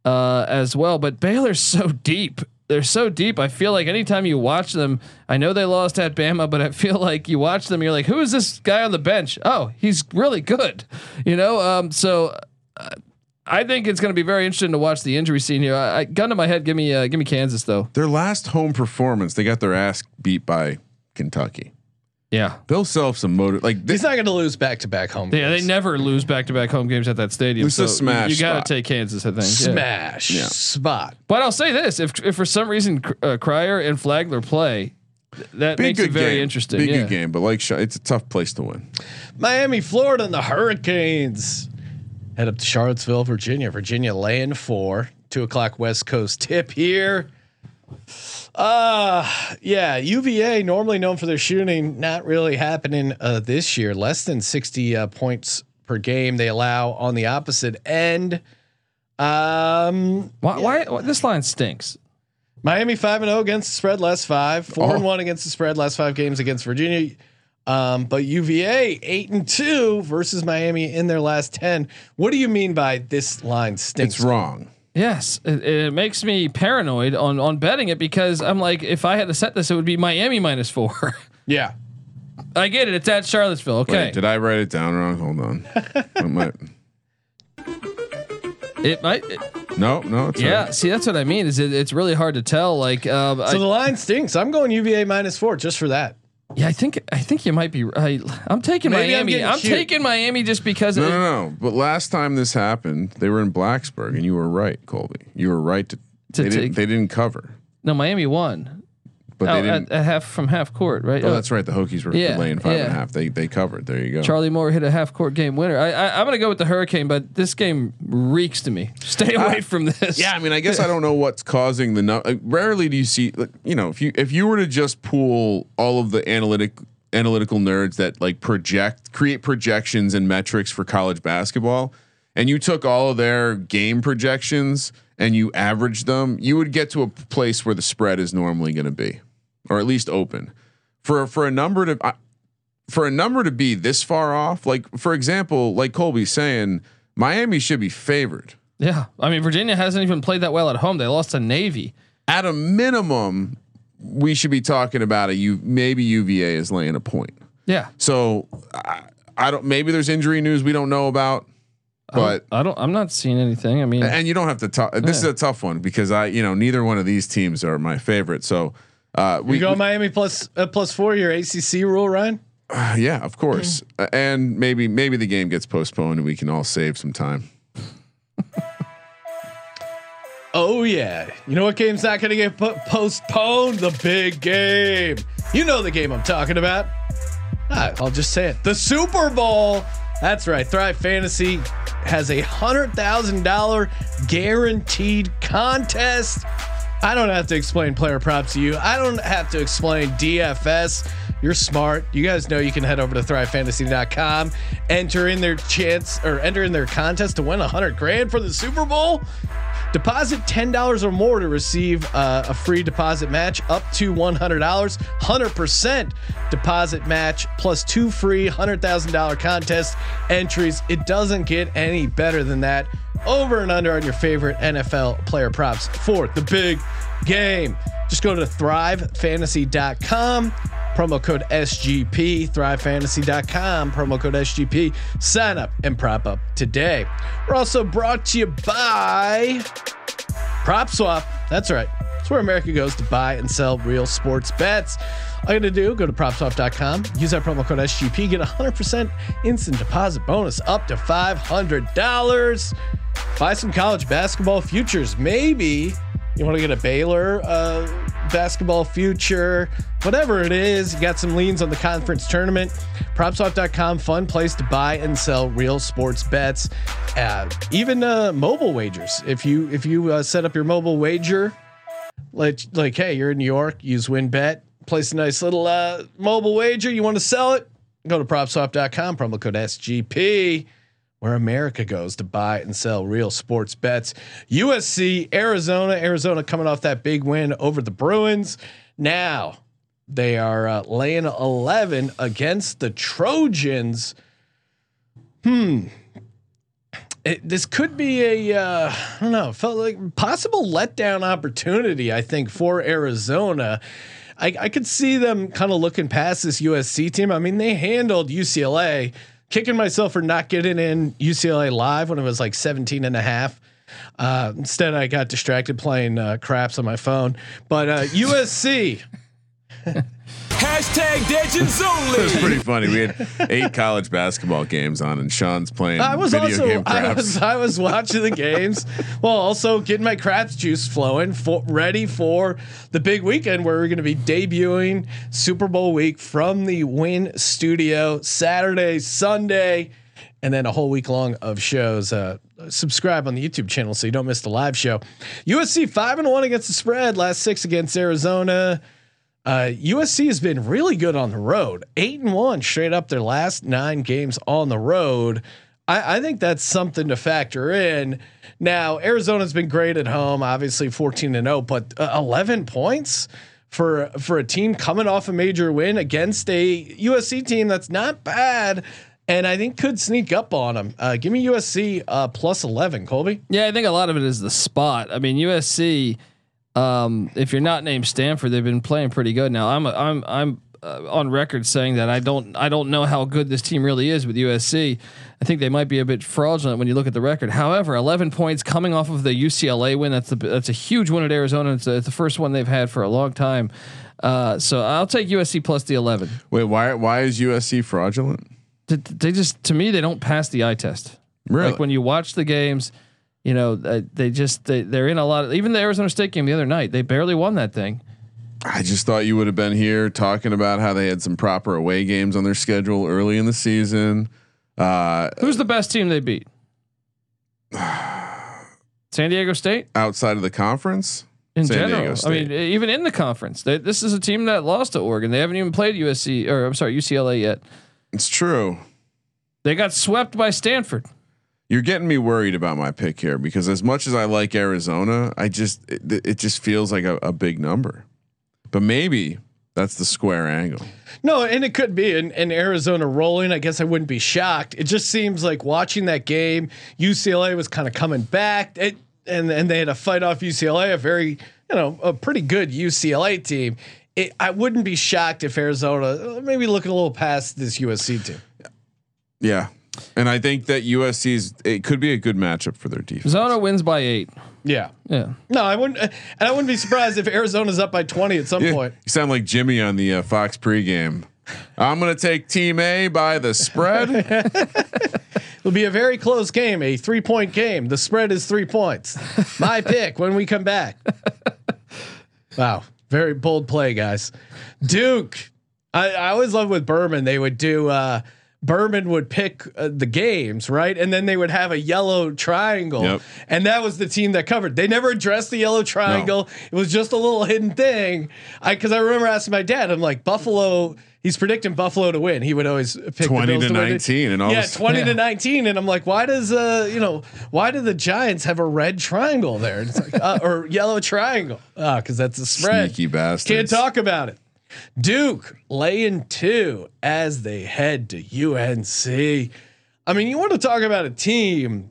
uh, as well. But Baylor's so deep. They're so deep. I feel like anytime you watch them, I know they lost at Bama, but I feel like you watch them, you're like, who is this guy on the bench? Oh, he's really good. You know, um, so uh, I think it's going to be very interesting to watch the injury scene here. I, I gun to my head, give me uh, give me Kansas though. Their last home performance, they got their ass beat by Kentucky. Yeah. They'll sell some motor. Like they, he's not going to lose back to back home. Yeah, they never lose back to back home games at that stadium. It's a so smash You got to take Kansas, I think. Smash Yeah. spot. But I'll say this: if if for some reason uh, Cryer and Flagler play, that be makes it very game. interesting. Be yeah. good game, but like it's a tough place to win. Miami, Florida, and the Hurricanes head up to Charlottesville, Virginia. Virginia laying four. Two o'clock West Coast tip here. Uh yeah, UVA normally known for their shooting, not really happening uh, this year. Less than sixty uh, points per game they allow on the opposite end. Um, Why, why, why this line stinks? Miami five and zero against the spread, last five. Four and Oh. one against the spread, last five games against Virginia. Um, but UVA eight and two versus Miami in their last ten. What do you mean by this line stinks? It's wrong. Yes, it, it makes me paranoid on on betting it because I'm like, if I had to set this, it would be Miami minus four. Yeah, I get it; it's at Charlottesville. Okay, Wait, did I write it down wrong? Hold on. I might- it might. it- no, no. It's yeah, right. see, that's what I mean. Is it, it's really hard to tell. Like, um, so I, the line stinks. I'm going UVA minus four just for that. Yeah, I think I think you might be right. I'm taking Maybe I'm Miami. getting I'm, taking Miami just because. No, it, no, no. But last time this happened, they were in Blacksburg, and you were right, Colby. You were right to. To they, take- didn't, they didn't cover, no, Miami won. But Oh, they didn't. at half from half court, right? oh, that's right. The Hokies were Yeah, laying five and a half. They they covered. There you go. Charlie Moore hit a half court game winner. I, I I'm gonna go with the Hurricane, but this game reeks to me. Stay away from this. Yeah, I mean, I guess I don't know what's causing the. nu- Like, rarely do you see, like, you know, if you if you were to just pool all of the analytic analytical nerds that like project, create projections and metrics for college basketball, and you took all of their game projections and you averaged them, you would get to a place where the spread is normally going to be, or at least open. For for a number to. I, for a number to be this far off, like for example, like Colby's saying, Miami should be favored. Yeah, I mean Virginia hasn't even played that well at home. They lost to Navy. at a minimum, we should be talking about it. You Maybe UVA is laying a point. Yeah, So I, I don't. Maybe there's injury news we don't know about, but I don't. I'm not seeing anything. I mean, and you don't have to talk. This is a tough one because I, you know, neither one of these teams are my favorite. So uh, we We go we- Miami plus uh, plus four. Your ACC rule, Ryan. yeah, of course, Uh, and maybe maybe the game gets postponed and we can all save some time. Oh yeah. You know what game's not going to get po- postponed? The big game. You know the game I'm talking about. Ah, I'll just say it. The Super Bowl. That's right. Thrive Fantasy has a hundred thousand dollar guaranteed contest. I don't have to explain player props to you. I don't have to explain DFS. You're smart. You guys know you can head over to thrivefantasy.com, enter in their chance or enter in their contest to win a hundred grand for the Super Bowl. Deposit $10 or more to receive uh, a free deposit match up to $100. 100% deposit match plus two free $100,000 contest entries. It doesn't get any better than that. Over and under on your favorite NFL player props for the big game. Just go to thrivefantasy.com. Promo code SGP, thrivefantasy.com, promo code SGP. Sign up and prop up today. We're also brought to you by Prop Swap. That's right. It's where America goes to buy and sell real sports bets. All you got to do, go to propswap.com, use our promo code SGP, get a 100% instant deposit bonus up to $500. Buy some college basketball futures. Maybe you want to get a Baylor uh, basketball future, whatever it is. You got some leans on the conference tournament. Propswap.com, fun place to buy and sell real sports bets. Uh, even uh, mobile wagers. If you if you uh, set up your mobile wager, like like hey, you're in New York, use WynnBET, place a nice little uh, mobile wager. You want to sell it? Go to propswap.com, promo code SGP where America goes to buy and sell real sports bets. USC, Arizona, Arizona coming off that big win over the Bruins. Now they are uh, laying 11 against the Trojans. Hmm. It, this could be a uh, I don't know, felt like possible letdown opportunity. I think for Arizona. I, I could see them kind of looking past this USC team. I mean, they handled UCLA kicking myself for not getting in UCLA live when it was like 17 and a half. Uh, instead, I got distracted playing uh, craps on my phone. But uh, USC, Hashtag Legends It was pretty funny. We had eight college basketball games on, and Sean's playing I was video also game I was I was watching the games while also getting my craps juice flowing, for, ready for the big weekend where we're going to be debuting Super Bowl week from the Wynn Studio Saturday, Sunday, and then a whole week long of shows. Uh, subscribe on the YouTube channel so you don't miss the live show. USC five and one against the spread, last six against Arizona. Uh, USC has been really good on the road, eight and one straight up their last nine games on the road. I, I think that's something to factor in. Now Arizona's been great at home, obviously fourteen and zero, but uh, eleven points for for a team coming off a major win against a USC team that's not bad, and I think could sneak up on them. Uh, give me USC uh, plus eleven, Colby. Yeah, I think a lot of it is the spot. I mean, USC. Um, if you're not named Stanford, they've been playing pretty good. Now, I'm I'm I'm uh, on record saying that I don't I don't know how good this team really is with USC. I think they might be a bit fraudulent when you look at the record. However, 11 points coming off of the UCLA win. That's the that's a huge win at Arizona. It's, a, it's the first one they've had for a long time. Uh, so I'll take USC plus the 11. Wait, why? Why is USC fraudulent? Th- They just to me they don't pass the eye test. Really? Like when you watch the games, you know uh, they just they, they're in a lot of even the Arizona State game the other night. They barely won that thing. I just thought you would have been here talking about how they had some proper away games on their schedule early in the season. Uh, Who's the best team they beat? San Diego State outside of the conference, in San general. I mean, even in the conference, they, this is a team that lost to Oregon. They haven't even played USC or I'm sorry UCLA yet. it's true. They got swept by Stanford. You're getting me worried about my pick here because as much as I like Arizona, I just it, it just feels like a, a big number. But maybe that's the square angle. No, and it could be in, in Arizona rolling. I guess I wouldn't be shocked. It just seems like watching that game, UCLA was kind of coming back, it, and and they had a fight off UCLA, a very you know a pretty good UCLA team. It, I wouldn't be shocked if Arizona uh, maybe looking a little past this USC team. Yeah. And I think that USC's it could be a good matchup for their defense. Zona wins by eight. Yeah. Yeah. No, I wouldn't, and I wouldn't be surprised if Arizona's up by twenty at some Yeah, point. you sound like Jimmy on the uh, Fox pregame. I'm going to take Team A by the spread. It'll be a very close game, a three point game. The spread is three points. My pick when we come back. Wow. Very bold play, guys. Duke. I, I always love with Berman, they would do, uh, Berman would pick uh, the games, right? And then they would have a yellow triangle. Yep. And that was the team that covered. They never addressed the yellow triangle. It was just a little hidden thing. I cuz I remember asking my dad, I'm like, Buffalo, he's predicting Buffalo to win. He would always pick 20 the Bills to 19 and all Yeah, this- 20 to 19 and I'm like, why does uh, you know, why do the Giants have a red triangle there? It's like, uh, or yellow triangle. Ah, cuz that's a spread. Sneaky bastards. Can't talk about it. Duke laying two as they head to UNC. I mean, you want to talk about a team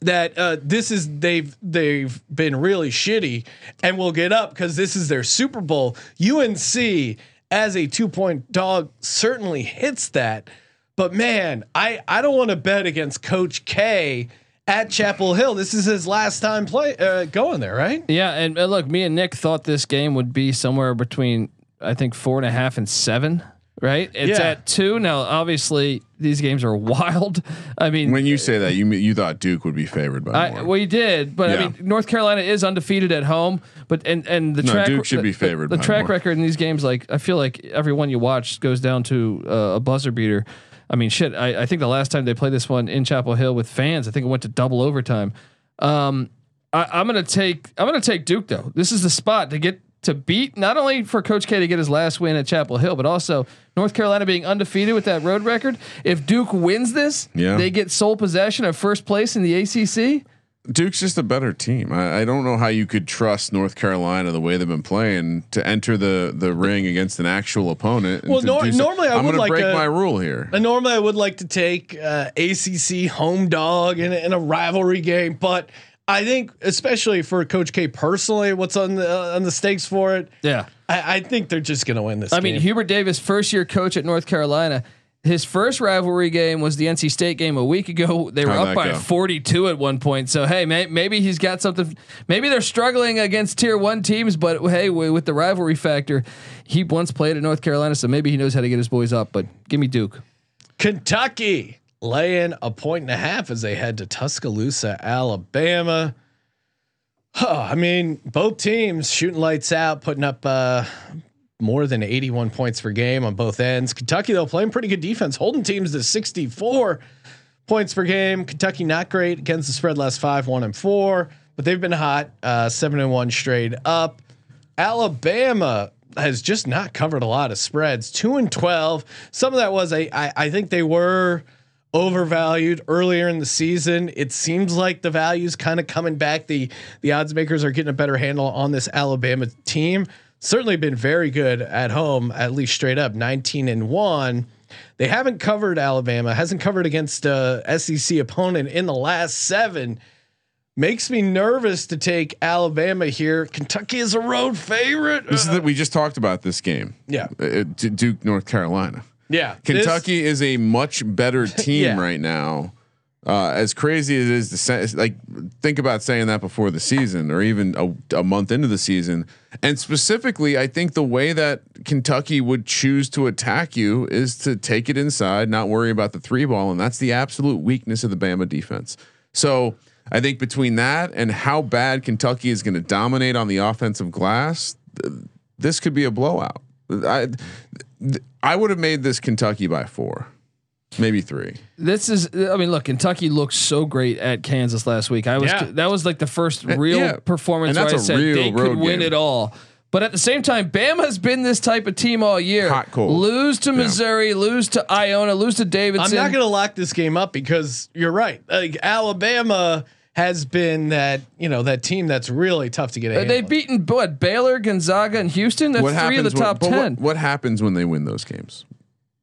that uh, this is they've they've been really shitty and will get up because this is their Super Bowl. UNC as a two point dog certainly hits that, but man, I I don't want to bet against Coach K at Chapel Hill. This is his last time play uh, going there, right? Yeah, and uh, look, me and Nick thought this game would be somewhere between I think four and a half and seven. Right, it's Yeah. at two now. Obviously, these games are wild. I mean, When you say that, you you thought Duke would be favored by I, more. well, you did, but I mean, North Carolina is undefeated at home, but and and the No, track Duke should be the- favored The, by track more. record in these games, like I feel like every one you watch goes down to uh, a buzzer beater. I mean, shit. I, I think the last time they played this one in Chapel Hill with fans, I think it went to double overtime. Um, I, I'm gonna take I'm gonna take Duke though. This is the spot to get to beat not only for Coach K to get his last win at Chapel Hill, but also North Carolina being undefeated with that road record. If Duke wins this, Yeah. they get sole possession of first place in the ACC. Duke's just a better team. I, I don't know how you could trust North Carolina the way they've been playing to enter the the ring against an actual opponent. Well, nor- so- normally I I'm would gonna like break a- my rule here. And normally I would like to take uh, ACC home dog in, in a rivalry game, but I think especially for Coach K personally, what's on the uh, on the stakes for it? Yeah. I, I think they're just going to win this. I mean. Hubert Davis, first year coach at North Carolina, His first rivalry game was the NC State game a week ago. They were How'd up by go? 42 at one point. So hey, may, maybe he's got something. Maybe they're struggling against tier one teams, but hey, wi- with the rivalry factor, he once played at North Carolina, so maybe he knows how to get his boys up. But give me Duke. Kentucky laying a point and a half as they head to Tuscaloosa, Alabama. Huh, I mean, both teams shooting lights out, putting up uh, more than 81 points per game on both ends. Kentucky, though, playing pretty good defense, holding teams to 64 points per game. Kentucky not great against the spread last five, one and four, but they've been hot, uh, seven and one straight up. Alabama has just not covered a lot of spreads, two and twelve. Some of that was I, I think they were overvalued earlier in the season. It seems like the value's kind of coming back. The the odds makers are getting a better handle on this Alabama team. Certainly been very good at home, at least straight up, 19 and 1. They haven't covered Alabama, hasn't covered against uh, a SEC opponent in the last 7. Makes me nervous to take Alabama here. Kentucky is a road favorite. This is uh, that we just talked about this game. Yeah. Uh, uh Duke, North Carolina. Yeah. this- Kentucky is a much better team Yeah. right now. Uh, as crazy as it is to say, like think about saying that before the season or even a, a month into the season. And specifically, I think the way that Kentucky would choose to attack you is to take it inside, not worry about the three ball, and that's the absolute weakness of the Bama defense. So I think between that and how bad Kentucky is going to dominate on the offensive glass, th- this could be a blowout. I th- I would have made this Kentucky by four, maybe three. This is, I mean, look, Kentucky looked so great at Kansas last week. I was, Yeah. that was like the first real yeah. performance And where I said they could road win game. it all. But at the same time, Bama's been this type of team all year. Hot cold. Lose to Yeah. Missouri, lose to Iona, lose to Davidson. I'm not going to lock this game up because you're right. Like Alabama has been that you know that team that's really tough to get. A Uh, They've beaten what Baylor, Gonzaga, and Houston. That's what three of the top when, but ten. What, what happens when they win those games?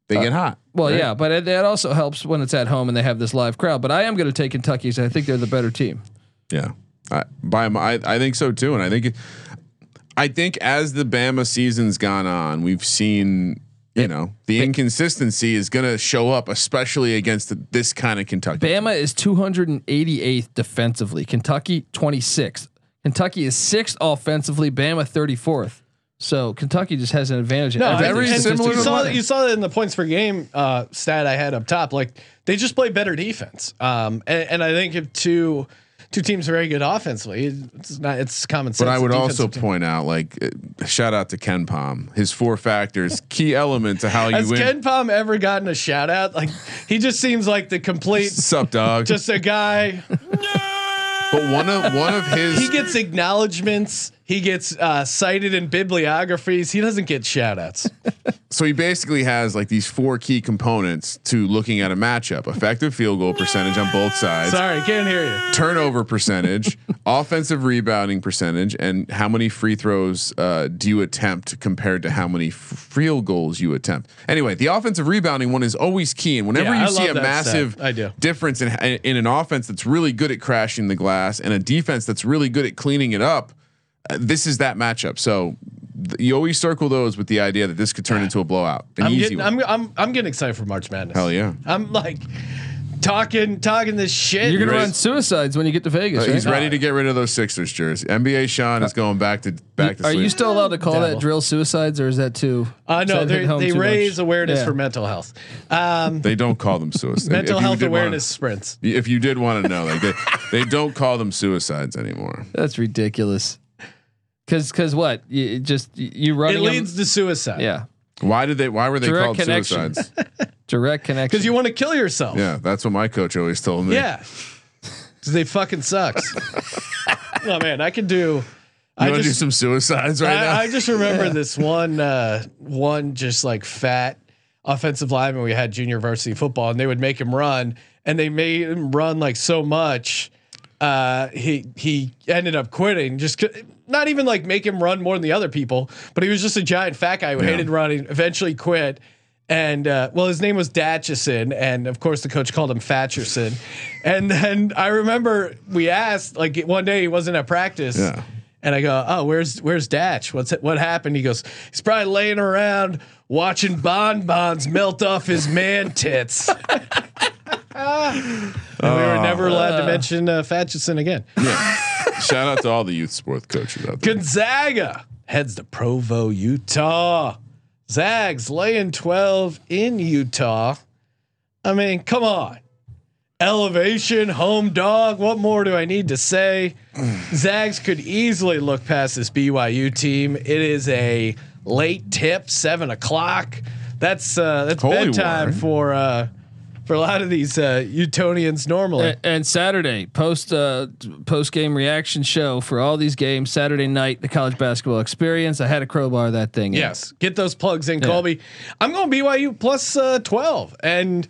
They get hot. well, right? yeah, but it, it also helps when it's at home and they have this live crowd. But I am going to take Kentucky. So I think they're the better team. Yeah, I, by my, I, I think so too, and I think, I think as the Bama season's gone on, we've seen you know the inconsistency is going to show up, especially against the, this kind of Kentucky. Bama is 288th defensively. Kentucky 26th. Kentucky is sixth offensively. Bama 34th. So Kentucky just has an advantage. No, everything very statistically. similar You saw, mine. that, you saw that in the points per game uh, stat I had up top. Like they just play better defense, um, and, and I think if two two teams are very good offensively, it's not it's common sense. But I would also team- point out, like, uh, shout out to KenPom, his four factors, key element to how you win. Has win. Ken Palm ever gotten a shout out? Like he just seems like the complete, Sup, dog? just a guy. but one of one of his He gets acknowledgments. He gets uh, cited in bibliographies. He doesn't get shout outs. so he basically has like these four key components to looking at a matchup: effective field goal percentage on both sides, Sorry, can't hear you. turnover percentage, offensive rebounding percentage, and how many free throws uh, do you attempt compared to how many field goals you attempt. Anyway, the offensive rebounding one is always key, and whenever Yeah, you I see a massive difference in in an offense that's really good at crashing the glass and a defense that's really good at cleaning it up, this is that matchup. So. You always circle those with the idea that this could turn into a blowout. An I'm easy getting, one. I'm, I'm, I'm getting excited for March Madness. Hell yeah. I'm like talking, talking this shit. You're gonna ready? run suicides when you get to Vegas. Uh, right? he's ready to get rid of those Sixers jerseys. NBA Sean is going back to back to Are sleep. you still allowed to call Devil. that drill suicides, or is that too? Uh, does no, they, home they too raise much? awareness Yeah. for mental health. Um, They don't call them suicide. mental health did wanna- awareness sprints. if you did want to know, like they, they don't call them suicides anymore. That's ridiculous. Cause, cause what? You just you run It running. them- leads to suicide. yeah, Why did they? Why were they Direct called connection. suicides? direct connection. Because you want to kill yourself. yeah, that's what my coach always told me. Yeah. Because they fucking sucks. oh man, I can do. you I want to do some suicides right now? I, I just remember this one, uh, one just like fat offensive lineman we had junior varsity football, and they would make him run, and they made him run like so much. Uh, he he ended up quitting. Just not even like make him run more than the other people, but he was just a giant fat guy who hated running. Eventually quit. And uh, well, his name was Datchison, and of course the coach called him Fatcherson. And then I remember we asked, like one day he wasn't at practice, Yeah. and I go, "Oh, where's where's Datch? What's what happened?" He goes, "He's probably laying around watching bonbons melt off his man tits. And we were never allowed to mention uh, Fatchison again. Shout out to all the youth sports coaches out there. Gonzaga heads to Provo, Utah. Zags laying 12 in Utah. I mean, come on. Elevation, home dog. What more do I need to say? Zags could easily look past this BYU team. It is a late tip, seven o'clock. That's uh, that's Holy bedtime for uh, for a lot of these uh, Utonians normally. And, and Saturday post uh, post game reaction show for all these games. Saturday night, the college basketball experience. I had a crowbar that thing. in. Yes, get those plugs in, Colby. I'm going BYU plus uh, 12, and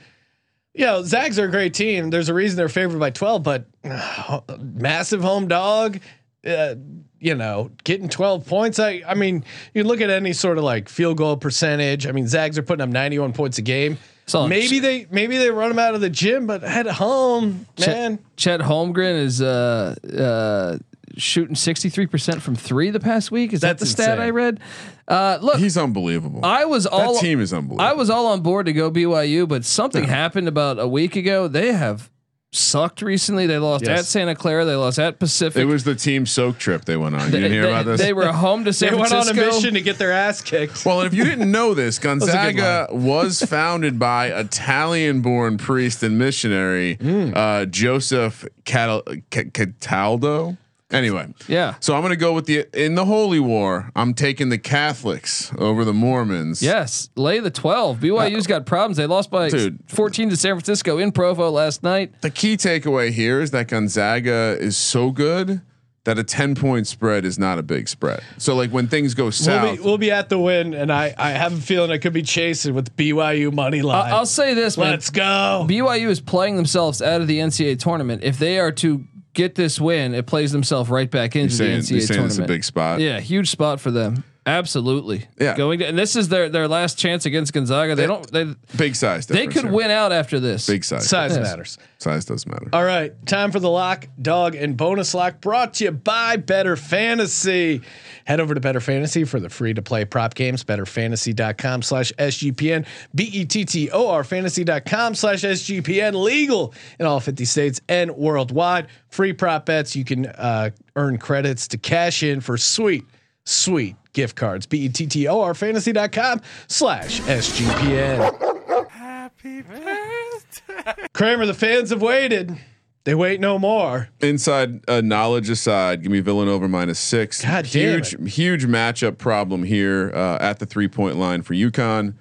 you know Zags are a great team. There's a reason they're favored by 12, but massive home dog. Uh, you know, getting 12 points. I, I mean, you look at any sort of like field goal percentage. I mean, Zags are putting up 91 points a game. So- maybe they maybe they run them out of the gym, but at home, man. Chet, Chet Holmgren is uh, uh, shooting sixty three percent from three the past week. Is that That's the stat. I read? Uh, look, He's unbelievable. I was all that team is unbelievable. I was all on board to go BYU, but something happened about a week ago. They have sucked recently. They lost Yes. at Santa Clara. They lost at Pacific. it was the team soak trip they went on. You they, didn't hear they- about this? they were home to San They went on a mission to get their ass kicked. Well, if you didn't know this, Gonzaga was founded by Italian-born priest and missionary Hmm. uh, Joseph Catal- Ca- Cataldo. Anyway, Yeah. So I'm going to go with the in the Holy War. I'm taking the Catholics over the Mormons. Yes, lay the twelve. BYU's uh, got problems. They lost by Dude. fourteen to San Francisco in Provo last night. The key takeaway here is that Gonzaga is so good that a 10 point spread is not a big spread. So like when things go south, We'll be, we'll be at the Wynn, and I, I have a feeling I could be chasing with BYU money line. I- I'll say this, man. Let's go. BYU is playing themselves out of the NCAA tournament. If they are to get this win, it plays themselves right back into saying- the you're NCAA saying tournament. it's a big spot? Yeah, huge spot for them. Absolutely. Yeah. Going to, and this is their their last chance against Gonzaga. They don't they big size. they could here. win out after this. Big size. Size Yes. matters. Size does matter. All right, time for the lock, dog, and bonus lock brought to you by Bettor Fantasy. Head over to Bettor Fantasy for the free to play prop games. BettorFantasy.com slash SGPN. B E T T O R fantasy.com slash SGPN. Legal in all 50 states and worldwide. Free prop bets. You can uh, earn credits to cash in for sweet, sweet gift cards. B E T T O R fantasy.com slash SGPN. Happy birthday. Kramer, the fans have waited. They wait no more. Inside uh, knowledge aside, give me Villanova minus six. God damn huge, huge matchup problem here uh, at the three point line for UConn,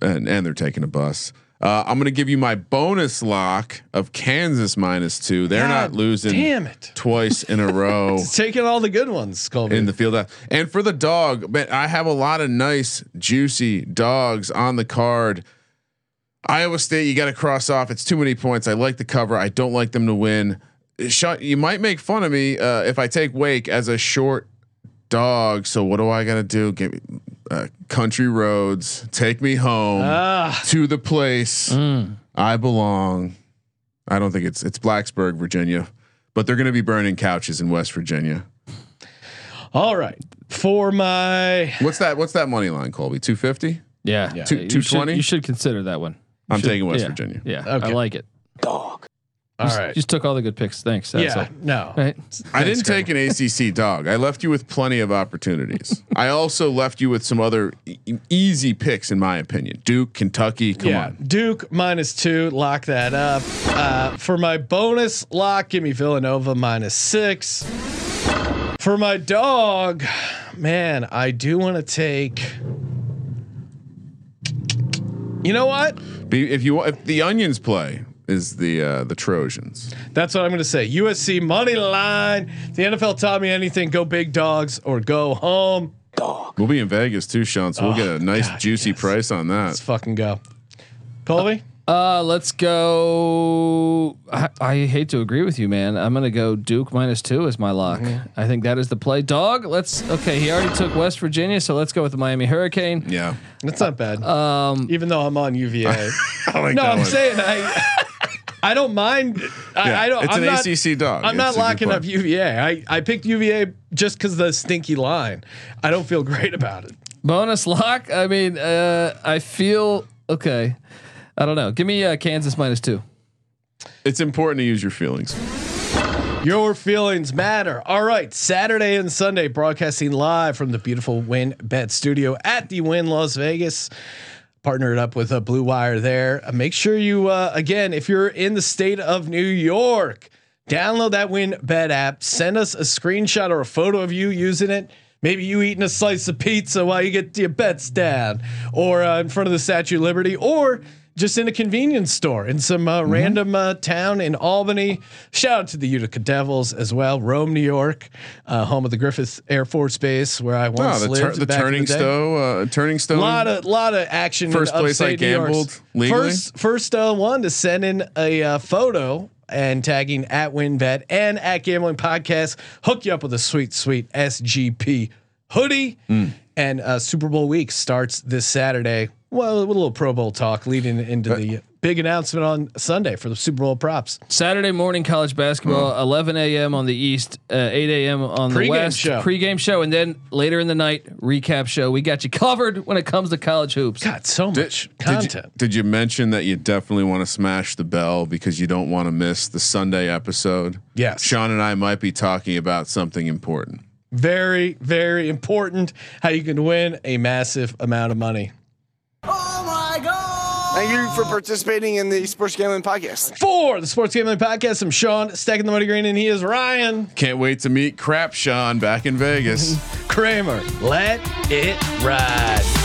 and and they're taking a bus. Uh, I'm going to give you my bonus lock of Kansas minus two. They're God not losing damn it. twice in a row. It's taking all the good ones, Colby. in the field. And for the dog, but I have a lot of nice, juicy dogs on the card. Iowa State, you got to cross off. It's too many points. I like the cover. I don't like them to win. Sean, you might make fun of me uh, if I take Wake as a short dog. So what do I got to do? Give me uh, country roads. Take me home ah, to the place I belong. I don't think it's it's Blacksburg, Virginia, but they're going to be burning couches in West Virginia. all right. For my What's that? What's that money line, Colby? Two fifty. Yeah. Yeah. You 220? You should consider that one. You I'm should- taking West yeah. Virginia. Yeah. Okay. I like it. All right. Just took all the good picks. Thanks. That's yeah, all. no. Right. I didn't take an ACC dog. I left you with plenty of opportunities. I also left you with some other e- easy picks, in my opinion. Duke, Kentucky. Come yeah, on. Duke minus two. Lock that up. Uh, for my bonus lock, give me Villanova minus six. For my dog, man, I do want to take. You know what? Be, if you if the onions play is the uh, the Trojans. That's what I'm going to say. USC money line. The NFL taught me anything: go big dogs or go home. We'll be in Vegas too, Sean. So we'll get a nice Oh, God, juicy yes. price on that. Let's fucking go. Colby, Uh, let's go. I, I hate to agree with you, man. I'm gonna go Duke minus two as my lock. Mm-hmm. I think that is the play. Dog. Let's. Okay, he already took West Virginia, so let's go with the Miami Hurricane. Yeah. that's not bad. Um, Even though I'm on UVA. I like no, that I'm one. saying I. I don't mind. I, Yeah, I don't. It's I'm an not, ACC dog. I'm not It's locking up UVA. I, I picked UVA just because the stinky line. I don't feel great about it. Bonus lock. I mean, uh, I feel okay. I don't know. Give me uh, Kansas minus two. It's important to use your feelings. Your feelings matter. All right, Saturday and Sunday broadcasting live from the beautiful WynnBET Studio at the Wynn Las Vegas. Partnered up with a Blue Wire there. Uh, make sure you uh, again, if you're in the state of New York, download that WynnBET app. Send us a screenshot or a photo of you using it. Maybe you eating a slice of pizza while you get your bets down, or uh, in front of the Statue of Liberty, or just in a convenience store in some uh, Mm-hmm. random uh, town in Albany. Shout out to the Utica Devils as well. Rome, New York, uh, home of the Griffiss Air Force Base, where I Oh, once the, lived. tur- the in turning stone, uh, turning stone. A lot of lot of action. First place I upstate New York. gambled legally? First first uh, one to send in a uh, photo and tagging at WynnBET and at Gambling Podcast. Hook you up with a sweet sweet SGP hoodie. Hmm. And uh, Super Bowl week starts this Saturday. Well, a little Pro Bowl talk leading into the big announcement on Sunday for the Super Bowl props. Saturday morning college basketball, 11 a.m. on the east, uh, 8 a.m. on the Pre-game west. show. Pre-game show, and then later in the night recap show. We got you covered when it comes to college hoops. Got so Did, much did content. you, did you mention that you definitely want to smash the bell because you don't want to miss the Sunday episode? Yes. Sean and I might be talking about something important. very, very important. How you can win a massive amount of money. Thank you for participating in the Sports Gambling Podcast. For the Sports Gambling Podcast, I'm Sean, stacking the money green, and he is Ryan Can't wait to meet Crap Sean back in Vegas. Kramer. Let it ride.